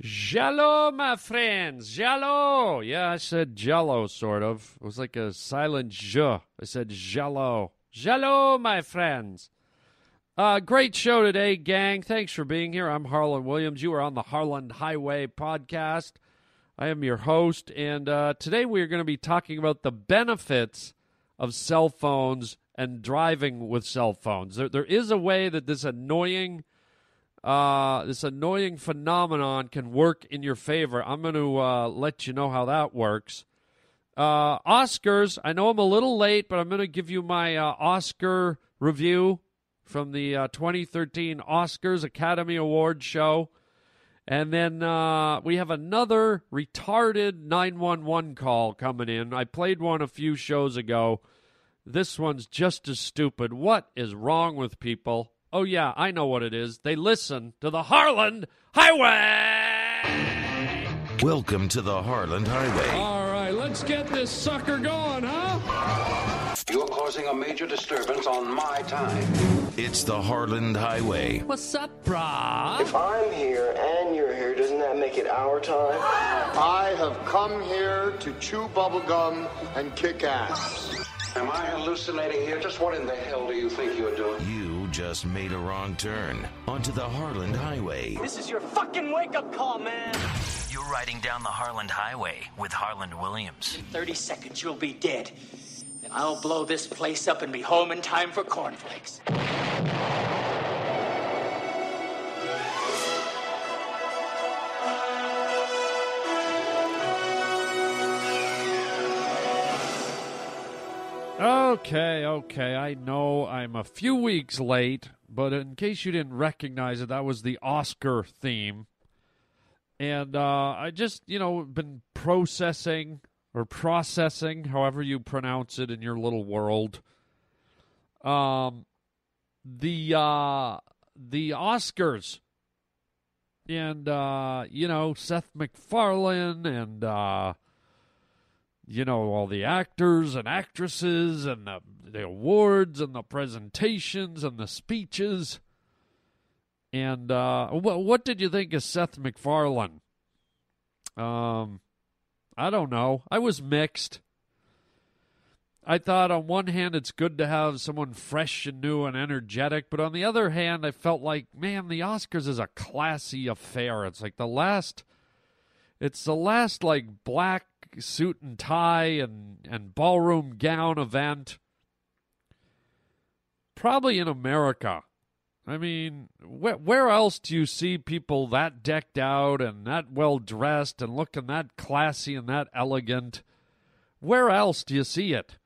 Jello, my friends, Jello. Yeah, I said Jello, sort of. It was like a silent J. I said Jello. Jello, my friends. Uh, great show today, gang. Thanks for being here. I'm Harland Williams. You are on the Harland Highway podcast. I am your host, and uh, today we are going to be talking about the benefits of cell phones and driving with cell phones. There, there is a way that this annoying uh, this annoying phenomenon can work in your favor. I'm going to uh, let you know how that works. Uh, Oscars, I know I'm a little late, but I'm going to give you my uh, Oscar review from the uh, 2013 Oscars Academy Awards show. And then uh, we have another retarded 911 call coming in. I played one a few shows ago. This one's just as stupid. What is wrong with people? Oh, yeah, I know what it is. They listen to the Harland Highway. Welcome to the Harland Highway. All right, let's get this sucker going, huh? You're causing a major disturbance on my time. It's the Harland Highway. What's up, brah? If I'm here and you're here, doesn't that make it our time? I have come here to chew bubblegum and kick ass. Am I hallucinating here? Just what in the hell do you think you're doing? You just made a wrong turn onto the Harland Highway. This is your fucking wake up call, man. You're riding down the Harland Highway with Harland Williams. In 30 seconds, you'll be dead. And I'll blow this place up and be home in time for cornflakes. Okay, okay. I know I'm a few weeks late, but in case you didn't recognize it, that was the Oscar theme. And uh, I just, you know, been processing or processing, however you pronounce it in your little world. Um, the uh, the Oscars, and uh, you know Seth MacFarlane and uh, you know all the actors and actresses and the, the awards and the presentations and the speeches. And uh, what what did you think of Seth MacFarlane? Um, I don't know. I was mixed. I thought on one hand it's good to have someone fresh and new and energetic, but on the other hand, I felt like, man, the Oscars is a classy affair. It's like the last it's the last like black suit and tie and and ballroom gown event probably in America. I mean, where, where else do you see people that decked out and that well dressed and looking that classy and that elegant? Where else do you see it?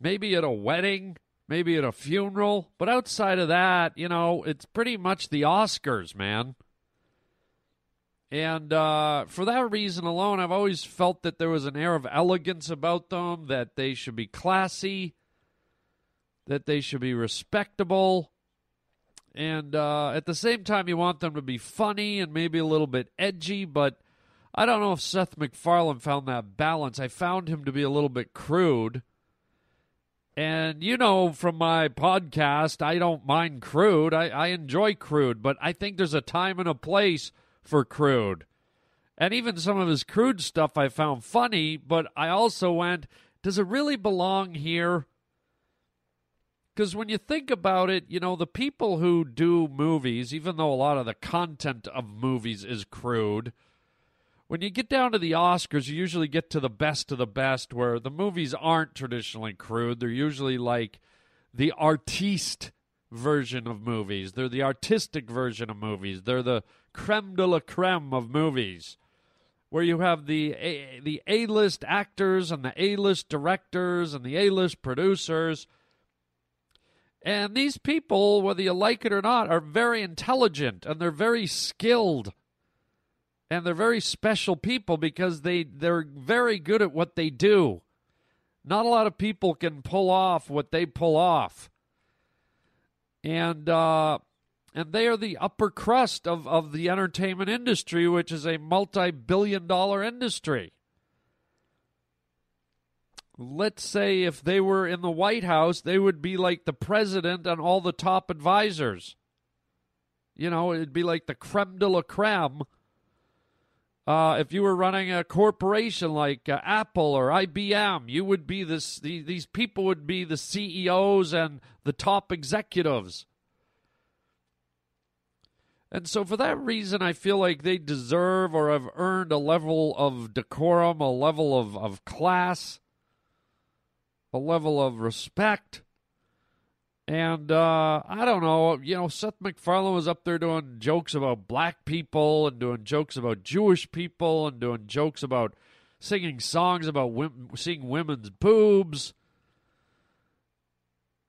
Maybe at a wedding, maybe at a funeral, but outside of that, you know, it's pretty much the Oscars, man. And uh, for that reason alone, I've always felt that there was an air of elegance about them, that they should be classy, that they should be respectable. And uh, at the same time, you want them to be funny and maybe a little bit edgy, but I don't know if Seth MacFarlane found that balance. I found him to be a little bit crude. And you know from my podcast, I don't mind crude. I, I enjoy crude, but I think there's a time and a place for crude. And even some of his crude stuff I found funny, but I also went, does it really belong here? Because when you think about it, you know, the people who do movies, even though a lot of the content of movies is crude, when you get down to the Oscars, you usually get to the best of the best, where the movies aren't traditionally crude. They're usually like the artiste version of movies, they're the artistic version of movies, they're the creme de la creme of movies. Where you have the A- the A list actors and the A list directors and the A list producers, and these people, whether you like it or not, are very intelligent and they're very skilled. And they're very special people because they, they're very good at what they do. Not a lot of people can pull off what they pull off. And uh, and they are the upper crust of, of the entertainment industry, which is a multi billion dollar industry let's say if they were in the White House, they would be like the president and all the top advisors. You know, it'd be like the creme de la creme Uh, if you were running a corporation like uh, Apple or IBM, you would be this. The, these people would be the CEOs and the top executives. And so, for that reason, I feel like they deserve or have earned a level of decorum, a level of, of class, a level of respect. And uh, I don't know, you know, Seth MacFarlane was up there doing jokes about black people and doing jokes about Jewish people and doing jokes about singing songs about women, seeing women's boobs.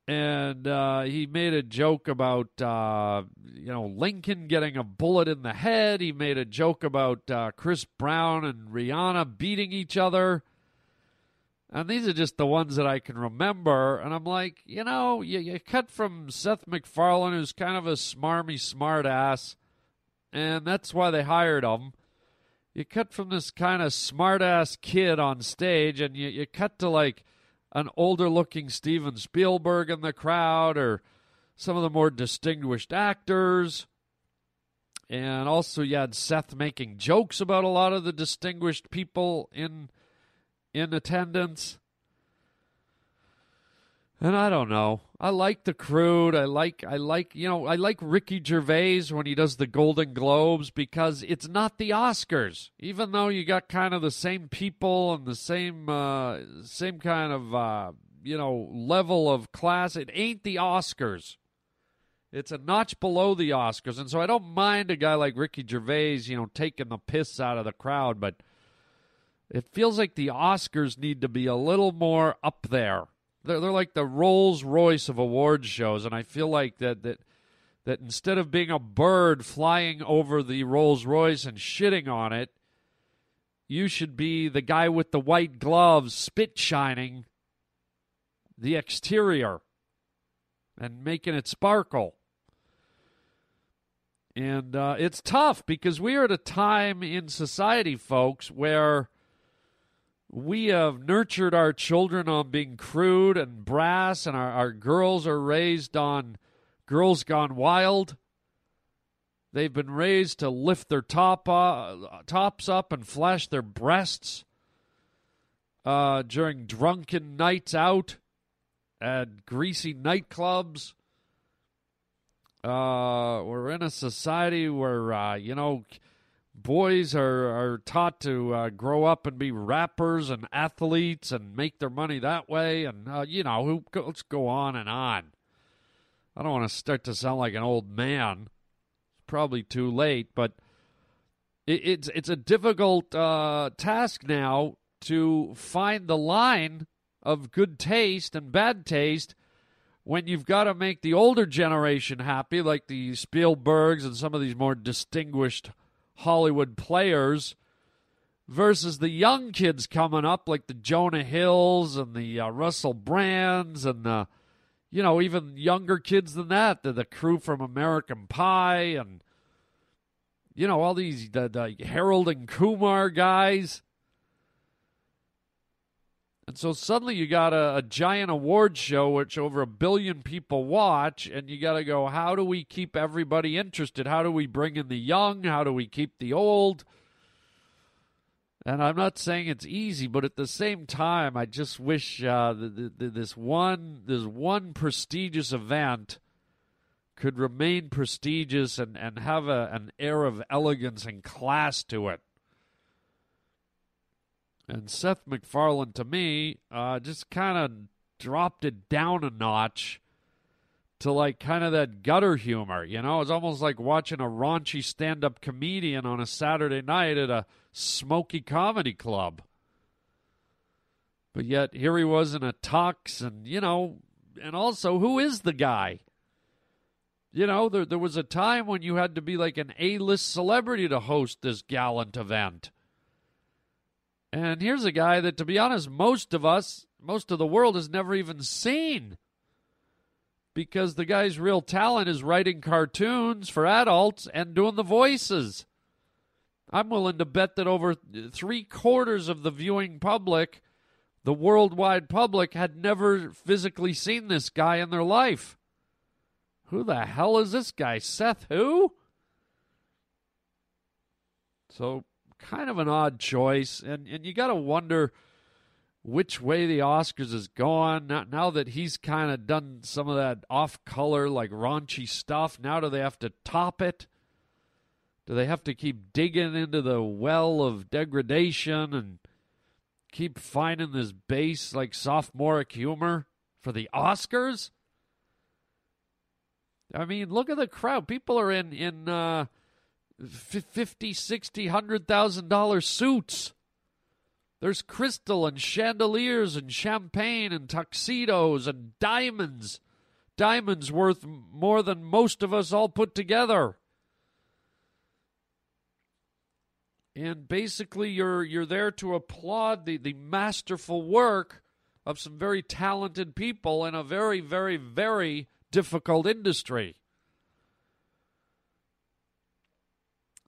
And uh, he made a joke about, uh, you know, Lincoln getting a bullet in the head. He made a joke about uh, Chris Brown and Rihanna beating each other. And these are just the ones that I can remember. And I'm like, you know, you, you cut from Seth MacFarlane, who's kind of a smarmy smart ass, and that's why they hired him. You cut from this kind of smart ass kid on stage, and you, you cut to like an older looking Steven Spielberg in the crowd, or some of the more distinguished actors. And also, you had Seth making jokes about a lot of the distinguished people in in attendance. And I don't know. I like the crude. I like I like you know I like Ricky Gervais when he does the Golden Globes because it's not the Oscars. Even though you got kind of the same people and the same uh, same kind of uh, you know level of class, it ain't the Oscars. It's a notch below the Oscars, and so I don't mind a guy like Ricky Gervais, you know, taking the piss out of the crowd, but it feels like the Oscars need to be a little more up there. They're, they're like the Rolls Royce of awards shows, and I feel like that that that instead of being a bird flying over the Rolls Royce and shitting on it, you should be the guy with the white gloves, spit shining the exterior and making it sparkle. And uh, it's tough because we are at a time in society, folks, where we have nurtured our children on being crude and brass, and our, our girls are raised on girls gone wild. They've been raised to lift their top uh, tops up and flash their breasts uh, during drunken nights out at greasy nightclubs. Uh, we're in a society where uh, you know boys are, are taught to uh, grow up and be rappers and athletes and make their money that way. And, uh, you know, let's go on and on. I don't want to start to sound like an old man. It's probably too late, but it, it's, it's a difficult uh, task now to find the line of good taste and bad taste when you've got to make the older generation happy, like the Spielbergs and some of these more distinguished Hollywood players versus the young kids coming up, like the Jonah Hills and the uh, Russell Brands and the, you know, even younger kids than that, the, the crew from American Pie and, you know, all these, the, the Harold and Kumar guys. And so suddenly you got a, a giant award show which over a billion people watch, and you got to go, how do we keep everybody interested? How do we bring in the young? How do we keep the old? And I'm not saying it's easy, but at the same time, I just wish uh, this one this one prestigious event could remain prestigious and, and have a, an air of elegance and class to it. And Seth MacFarlane, to me, uh, just kind of dropped it down a notch to like kind of that gutter humor. You know, it's almost like watching a raunchy stand up comedian on a Saturday night at a smoky comedy club. But yet, here he was in a tux, and, you know, and also, who is the guy? You know, there, there was a time when you had to be like an A list celebrity to host this gallant event. And here's a guy that, to be honest, most of us, most of the world has never even seen. Because the guy's real talent is writing cartoons for adults and doing the voices. I'm willing to bet that over three quarters of the viewing public, the worldwide public, had never physically seen this guy in their life. Who the hell is this guy? Seth who? So kind of an odd choice, and and you got to wonder which way the Oscars is going. Now, now that he's kind of done some of that off color, like raunchy stuff, now do they have to top it? Do they have to keep digging into the well of degradation and keep finding this base, like sophomoric humor for the Oscars? I mean, look at the crowd. People are in in uh, 50, 60, $100,000 suits. There's crystal and chandeliers and champagne and tuxedos and diamonds. Diamonds worth more than most of us all put together. And basically you're you're there to applaud the, the masterful work of some very talented people in a very, very, very difficult industry.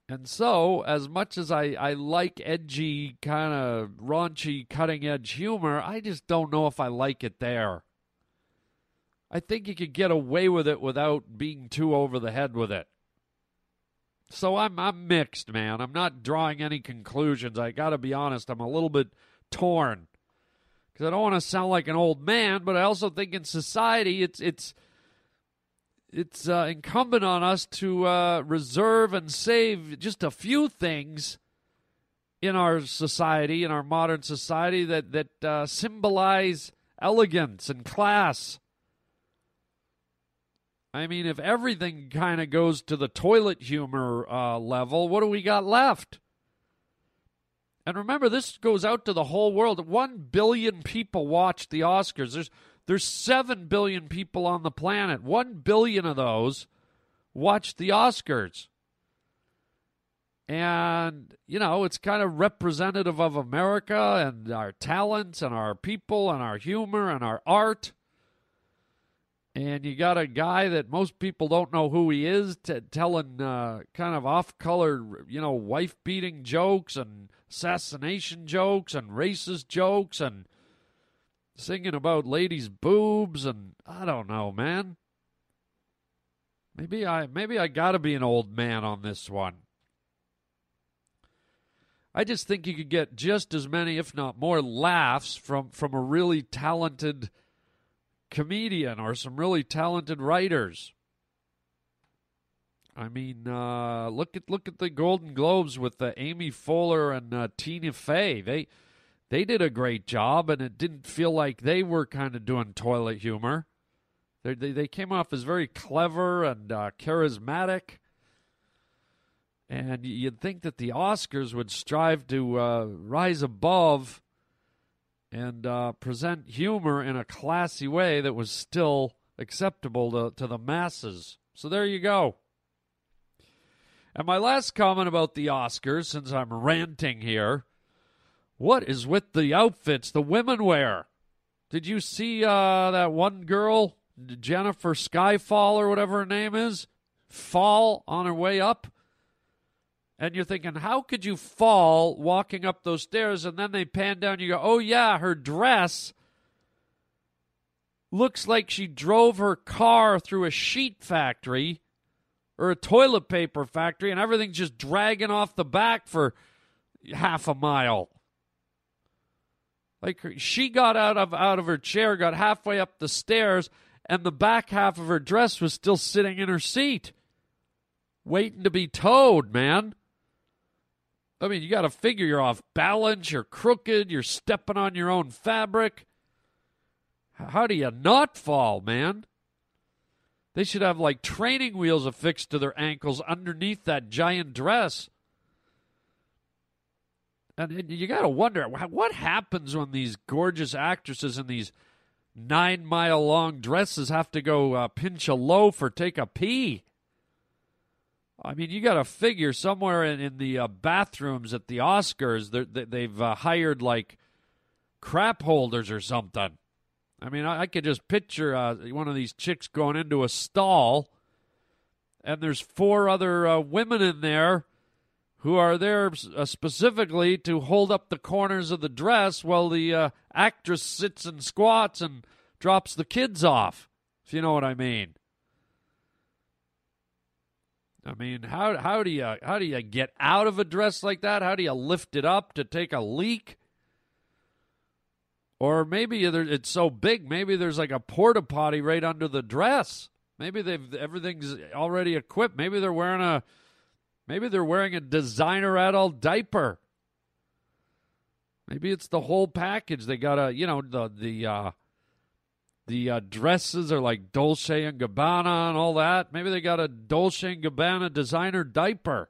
And so, as much as I, I like edgy, kind of raunchy, cutting edge humor, I just don't know if I like it there. I think you could get away with it without being too over the head with it. So I'm I'm mixed, man. I'm not drawing any conclusions. I got to be honest. I'm a little bit torn because I don't want to sound like an old man, but I also think in society it's it's it's uh, incumbent on us to uh, reserve and save just a few things in our society, in our modern society, that that uh, symbolize elegance and class. I mean, if everything kind of goes to the toilet humor uh, level, what do we got left? And remember, this goes out to the whole world. One billion people watch the Oscars. There's there's 7 billion people on the planet. 1 billion of those watch the Oscars. And, you know, it's kind of representative of America and our talents and our people and our humor and our art. And you got a guy that most people don't know who he is t- telling uh, kind of off color, you know, wife beating jokes and assassination jokes and racist jokes and singing about ladies' boobs and I don't know, man. Maybe I maybe I got to be an old man on this one. I just think you could get just as many, if not more, laughs from from a really talented comedian or some really talented writers. I mean, uh, look at look at the Golden Globes with uh, Amy Poehler and uh, Tina Fey. They they did a great job, and it didn't feel like they were kind of doing toilet humor. They they, came off as very clever and uh, charismatic, and you'd think that the Oscars would strive to uh, rise above and uh, present humor in a classy way that was still acceptable to, to the masses. So there you go. And my last comment about the Oscars, since I'm ranting here, what is with the outfits the women wear? Did you see uh, that one girl, Jennifer Skyfall or whatever her name is, fall on her way up? And you're thinking, how could you fall walking up those stairs? And then they pan down, you go, oh, yeah, her dress looks like she drove her car through a sheet factory or a toilet paper factory and everything's just dragging off the back for half a mile. Like she got out of out of her chair, got halfway up the stairs, and the back half of her dress was still sitting in her seat, waiting to be towed, man. I mean, you got to figure you're off balance, you're crooked, you're stepping on your own fabric. How do you not fall, man? They should have like training wheels affixed to their ankles underneath that giant dress. And you got to wonder what happens when these gorgeous actresses in these nine mile long dresses have to go uh, pinch a loaf or take a pee. I mean, you got to figure somewhere in, in the uh, bathrooms at the Oscars, they, have uh, hired like crap holders or something. I mean, I, I could just picture uh, one of these chicks going into a stall, and there's four other uh, women in there who are there uh, specifically to hold up the corners of the dress while the uh, actress sits and squats and drops the kids off, if you know what I mean. I mean, how how do you how do you get out of a dress like that? How do you lift it up to take a leak? Or maybe it's so big, maybe there's like a porta potty right under the dress. Maybe they've everything's already equipped. Maybe they're wearing a maybe they're wearing a designer adult diaper. Maybe it's the whole package. They got a you know the the uh, the uh, dresses are like Dolce and Gabbana and all that. Maybe they got a Dolce and Gabbana designer diaper.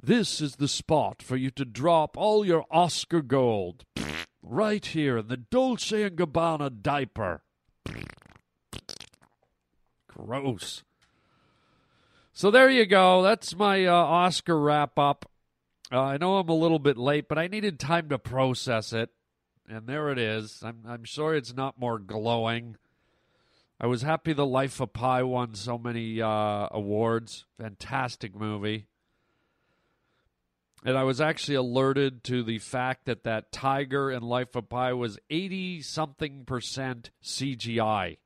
This is the spot for you to drop all your Oscar gold. Right here in the Dolce and Gabbana diaper. Gross. So there you go. That's my uh, Oscar wrap up. Uh, I know I'm a little bit late, but I needed time to process it. And there it is. I'm, I'm sorry it's not more glowing. I was happy The Life of Pi won so many uh, awards. Fantastic movie. And I was actually alerted to the fact that that tiger in Life of Pi was 80 something percent CGI.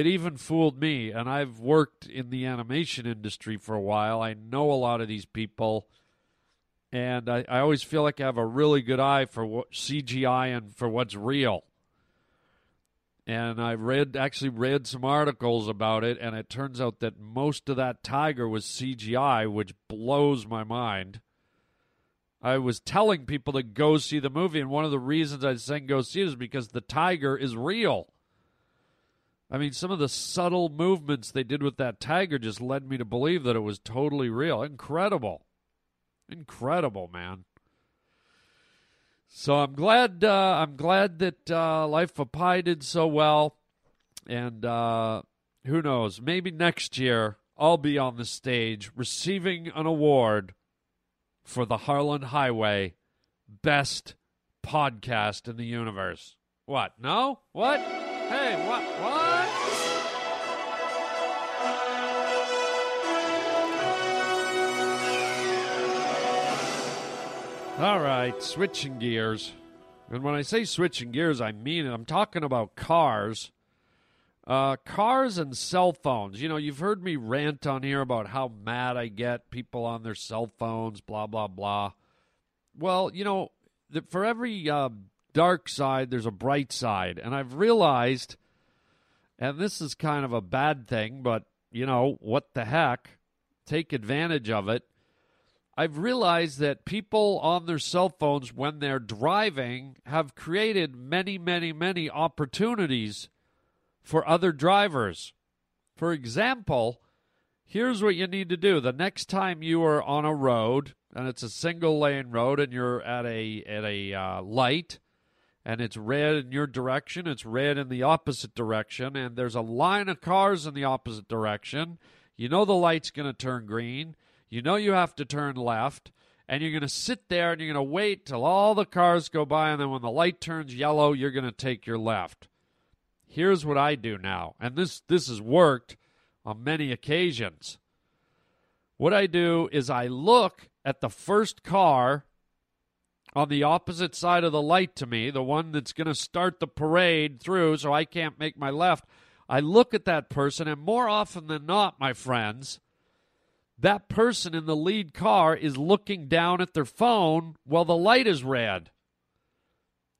It even fooled me, and I've worked in the animation industry for a while. I know a lot of these people and I, I always feel like I have a really good eye for what CGI and for what's real. And I read actually read some articles about it, and it turns out that most of that tiger was CGI, which blows my mind. I was telling people to go see the movie, and one of the reasons I was saying go see it is because the tiger is real. I mean, some of the subtle movements they did with that tiger just led me to believe that it was totally real. Incredible. Incredible, man. So I'm glad. Uh, I'm glad that uh, Life of Pi did so well, and uh, who knows? Maybe next year I'll be on the stage receiving an award for the Harland Highway Best Podcast in the Universe. What? No? What? Hey, what? What? All right, switching gears. And when I say switching gears, I mean it. I'm talking about cars. Uh, cars and cell phones. You know, you've heard me rant on here about how mad I get people on their cell phones, blah, blah, blah. Well, you know, for every uh, dark side, there's a bright side. And I've realized, and this is kind of a bad thing, but, you know, what the heck? Take advantage of it I've realized that people on their cell phones when they're driving have created many, many, many opportunities for other drivers. For example, here's what you need to do. The next time you are on a road and it's a single lane road and you're at a at a uh, light and it's red in your direction, it's red in the opposite direction and there's a line of cars in the opposite direction, you know the light's going to turn green you know you have to turn left, and you're going to sit there and you're going to wait till all the cars go by, and then when the light turns yellow, you're going to take your left. Here's what I do now, and this this has worked on many occasions. What I do is I look at the first car on the opposite side of the light to me, the one that's going to start the parade through so I can't make my left. I look at that person, and more often than not, my friends, that person in the lead car is looking down at their phone while the light is red.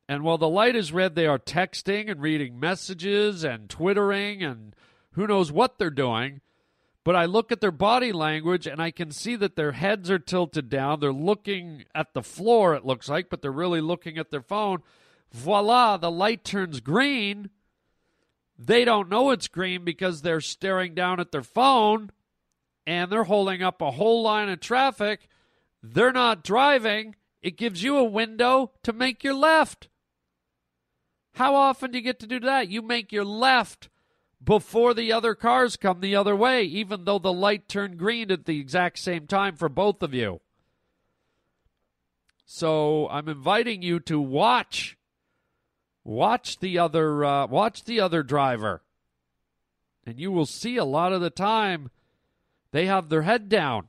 And while the light is red, they are texting and reading messages and twittering and who knows what they're doing. But I look at their body language and I can see that their heads are tilted down. They're looking at the floor, it looks like, but they're really looking at their phone. Voila, the light turns green. They don't know it's green because they're staring down at their phone and they're holding up a whole line of traffic. They're not driving. It gives you a window to make your left. How often do you get to do that? You make your left before the other cars come the other way, even though the light turned green at the exact same time for both of you. So I'm inviting you to watch, watch the other, uh, watch the other driver, and you will see a lot of the time they have their head down.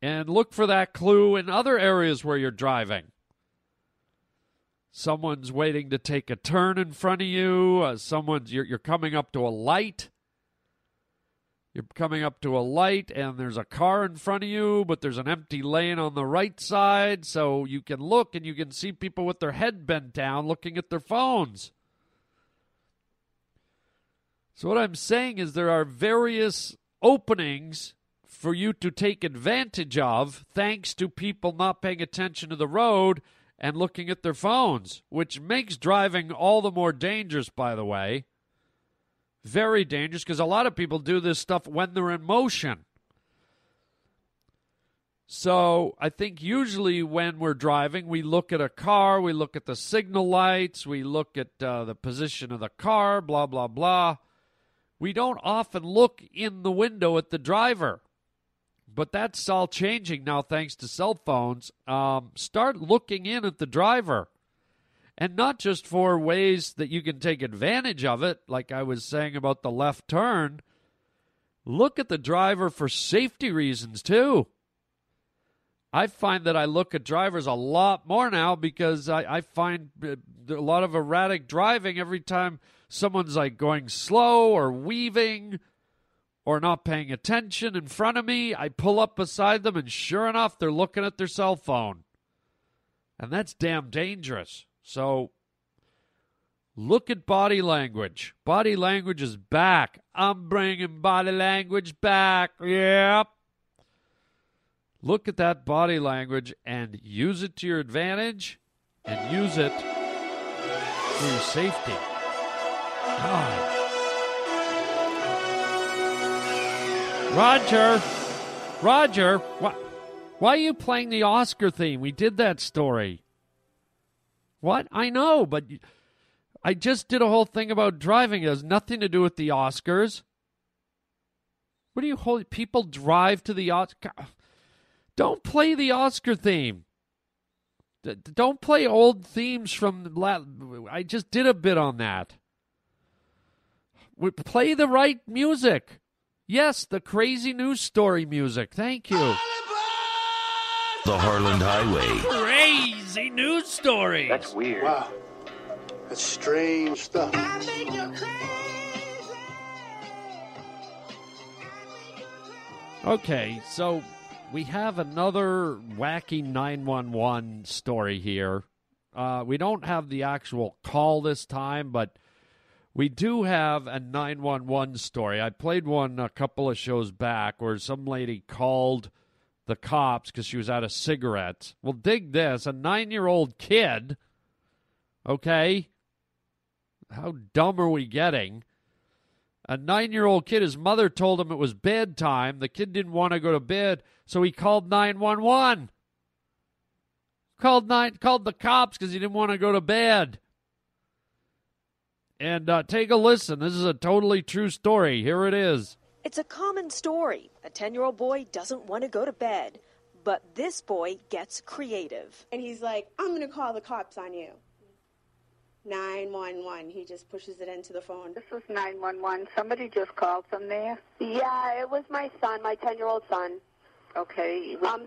And look for that clue in other areas where you're driving. Someone's waiting to take a turn in front of you. Uh, someone's you're, you're coming up to a light. you're coming up to a light and there's a car in front of you, but there's an empty lane on the right side, so you can look and you can see people with their head bent down looking at their phones. So, what I'm saying is there are various openings for you to take advantage of thanks to people not paying attention to the road and looking at their phones, which makes driving all the more dangerous, by the way. Very dangerous because a lot of people do this stuff when they're in motion. So I think usually when we're driving, we look at a car, we look at the signal lights, we look at uh, the position of the car, blah, blah, blah. We don't often look in the window at the driver. But that's all changing now thanks to cell phones. Um, start looking in at the driver. And not just for ways that you can take advantage of it, like I was saying about the left turn. Look at the driver for safety reasons, too. I find that I look at drivers a lot more now because I, I find uh, a lot of erratic driving every time someone's like going slow or weaving or not paying attention in front of me. I pull up beside them, and sure enough, they're looking at their cell phone. And that's damn dangerous. So look at body language. Body language is back. I'm bringing body language back. Yep. Look at that body language and use it to your advantage and use it for your safety. God. Roger, Roger, why, why are you playing the Oscar theme? We did that story. What? I know, but I just did a whole thing about driving. It has nothing to do with the Oscars. What do you hold? People drive to the Oscar. Don't play the Oscar theme. D- don't play old themes from. La- I just did a bit on that. We play the right music. Yes, the crazy news story music. Thank you. The Harland Highway. Crazy news stories. That's weird. Wow. That's strange stuff. Okay, so we have another wacky 911 story here. Uh, we don't have the actual call this time, but we do have a 911 story. I played one a couple of shows back where some lady called the cops because she was out of cigarettes. Well, dig this a nine year old kid, okay? How dumb are we getting? A nine year old kid, his mother told him it was bedtime. The kid didn't want to go to bed, so he called 911. Called nine, called the cops because he didn't want to go to bed. And uh, take a listen. This is a totally true story. Here it is. It's a common story. A 10 year old boy doesn't want to go to bed, but this boy gets creative. And he's like, I'm going to call the cops on you. 911. He just pushes it into the phone. This was 911. Somebody just called from there. Yeah, it was my son, my 10 year old son. Okay. Um,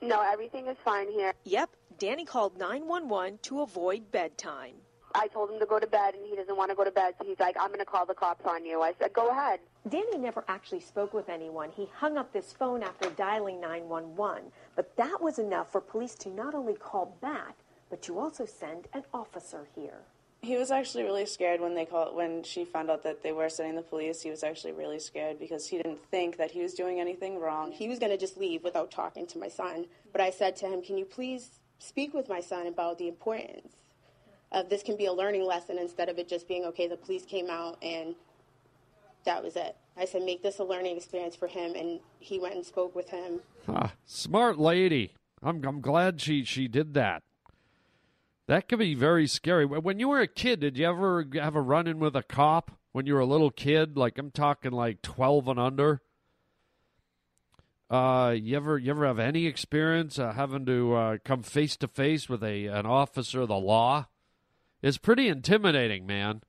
no, everything is fine here. Yep, Danny called 911 to avoid bedtime. I told him to go to bed, and he doesn't want to go to bed, so he's like, I'm going to call the cops on you. I said, go ahead. Danny never actually spoke with anyone. He hung up this phone after dialing 911. But that was enough for police to not only call back, but to also send an officer here. He was actually really scared when they called when she found out that they were sending the police. He was actually really scared because he didn't think that he was doing anything wrong. He was going to just leave without talking to my son. But I said to him, "Can you please speak with my son about the importance of this can be a learning lesson instead of it just being okay, the police came out and that was it." I said, "Make this a learning experience for him." And he went and spoke with him. Smart lady. I'm I'm glad she she did that. That could be very scary. When you were a kid, did you ever have a run in with a cop when you were a little kid? Like I'm talking like 12 and under. Uh, you ever you ever have any experience uh, having to uh, come face to face with a an officer of the law? It's pretty intimidating, man.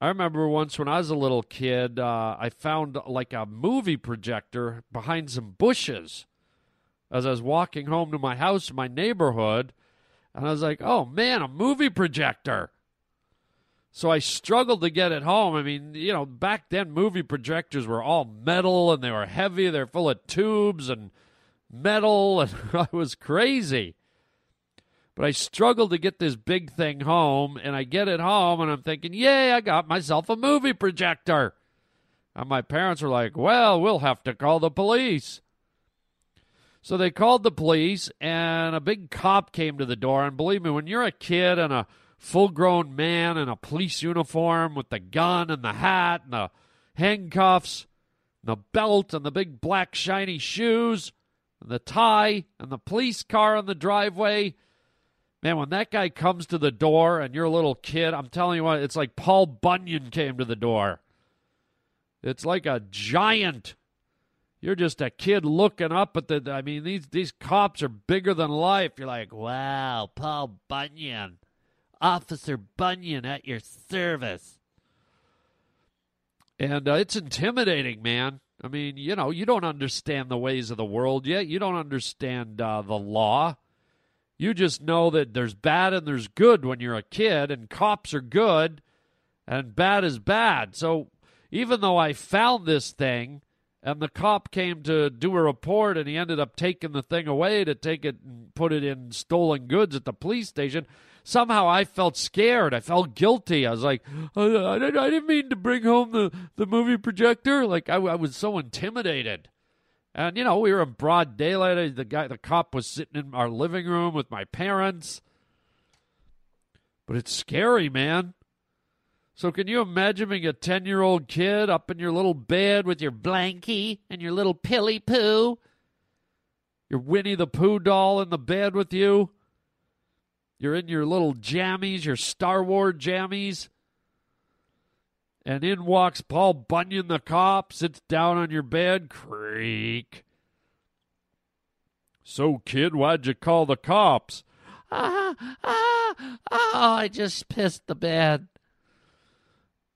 I remember once when I was a little kid, uh, I found like a movie projector behind some bushes as I was walking home to my house in my neighborhood. And I was like, oh man, a movie projector. So I struggled to get it home. I mean, you know, back then movie projectors were all metal and they were heavy. They're full of tubes and metal, and I was crazy. But I struggled to get this big thing home, and I get it home, and I'm thinking, yay, I got myself a movie projector. And my parents were like, well, we'll have to call the police. So they called the police, and a big cop came to the door. And believe me, when you're a kid and a full grown man in a police uniform with the gun and the hat and the handcuffs, and the belt and the big black shiny shoes, and the tie and the police car on the driveway, Man, when that guy comes to the door and you're a little kid, I'm telling you what, it's like Paul Bunyan came to the door. It's like a giant. You're just a kid looking up at the. I mean, these these cops are bigger than life. You're like, wow, Paul Bunyan, Officer Bunyan at your service. And uh, it's intimidating, man. I mean, you know, you don't understand the ways of the world yet. You don't understand uh, the law. You just know that there's bad and there's good when you're a kid, and cops are good and bad is bad. So even though I found this thing and the cop came to do a report and he ended up taking the thing away to take it and put it in stolen goods at the police station, somehow I felt scared. I felt guilty. I was like, uh, I, didn't mean to bring home the, the movie projector. Like, I, I was so intimidated. And you know, we were in broad daylight. The guy, the cop, was sitting in our living room with my parents. But it's scary, man. So can you imagine being a ten-year-old kid up in your little bed with your blankie and your little pilly poo, your Winnie the Pooh doll in the bed with you? You're in your little jammies, your Star Wars jammies and in walks Paul Bunyan the cop, sits down on your bed, creak. So, kid, why'd you call the cops? Ah, ah, ah, I just pissed the bed.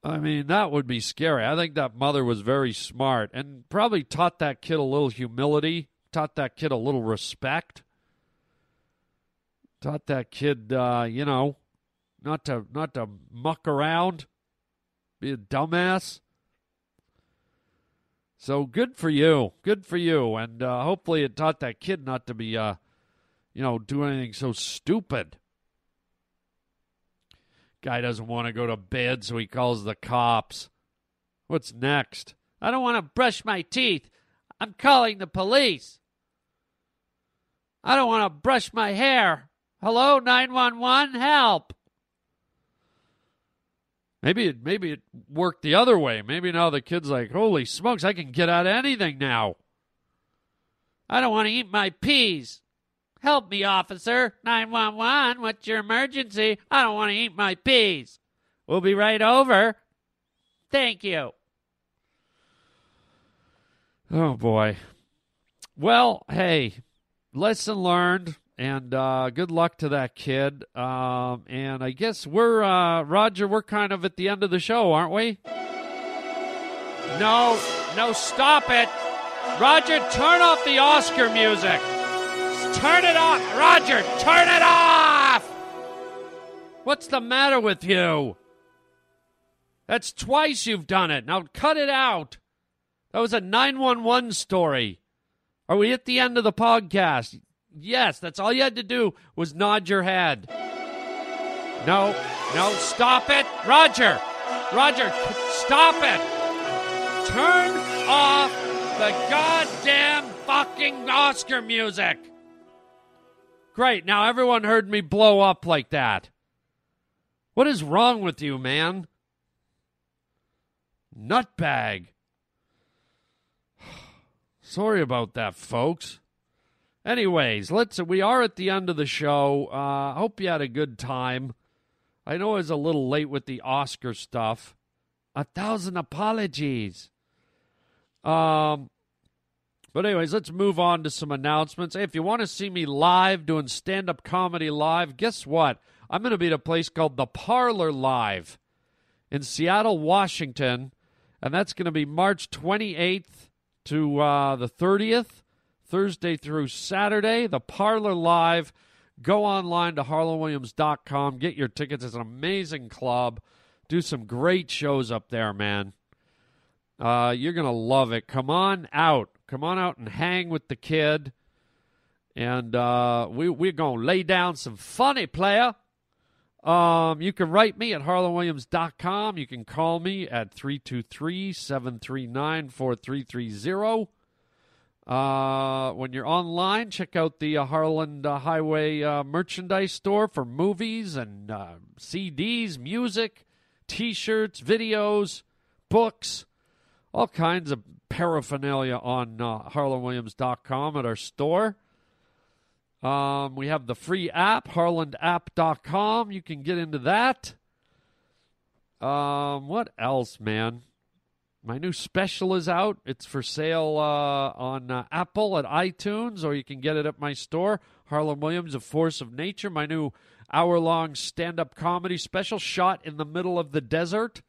I mean, that would be scary. I think that mother was very smart and probably taught that kid a little humility, taught that kid a little respect, taught that kid, uh, you know, not to not to muck around be a dumbass. So good for you. Good for you. And uh, hopefully it taught that kid not to be, uh, you know, do anything so stupid. Guy doesn't want to go to bed, so he calls the cops. What's next? I don't want to brush my teeth. I'm calling the police. I don't want to brush my hair. Hello, 911, help. Maybe it maybe it worked the other way. Maybe now the kid's like, "Holy smokes, I can get out of anything now." I don't want to eat my peas. Help me, officer. 911, what's your emergency? I don't want to eat my peas. We'll be right over. Thank you. Oh boy. Well, hey, lesson learned. And uh, good luck to that kid. Um, and I guess we're, uh, Roger, we're kind of at the end of the show, aren't we? No, no, stop it. Roger, turn off the Oscar music. Turn it off. Roger, turn it off. What's the matter with you? That's twice you've done it. Now cut it out. That was a 911 story. Are we at the end of the podcast? Yes, that's all you had to do was nod your head. No, no, stop it. Roger, Roger, stop it. Turn off the goddamn fucking Oscar music. Great, now everyone heard me blow up like that. What is wrong with you, man? Nutbag. Sorry about that, folks. Anyways, let's. We are at the end of the show. I uh, hope you had a good time. I know I was a little late with the Oscar stuff. A thousand apologies. Um, but anyways, let's move on to some announcements. Hey, if you want to see me live doing stand-up comedy live, guess what? I'm going to be at a place called the Parlor Live in Seattle, Washington, and that's going to be March 28th to uh, the 30th. Thursday through Saturday. The Parlor Live. Go online to harlandwilliams.com. Get your tickets. It's an amazing club. Do some great shows up there, man. Uh, you're gonna love it. Come on out. Come on out and hang with the kid. And uh, we we're gonna lay down some funny player. Um, you can write me at harlandwilliams.com. You can call me at 323 739 4330. Uh, when you're online, check out the uh, Harland uh, Highway uh, merchandise store for movies and uh, CDs, music, t shirts, videos, books, all kinds of paraphernalia on harlandwilliams.com at our store. Um, we have the free app, harlandapp.com. You can get into that. Um, what else, man? My new special is out. It's for sale uh, on uh, Apple at iTunes, or you can get it at my store, Harland Williams, A Force of Nature. My new hour long stand up comedy special shot in the middle of the desert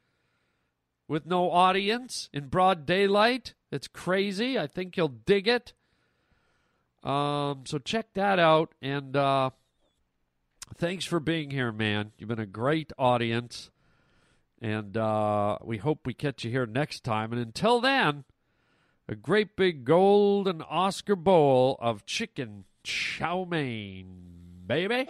with no audience in broad daylight. It's crazy. I think you'll dig it. Um, so check that out. And uh, thanks for being here, man. You've been a great audience. And uh, we hope we catch you here next time. And until then, a great big golden Oscar bowl of chicken chow mein, baby.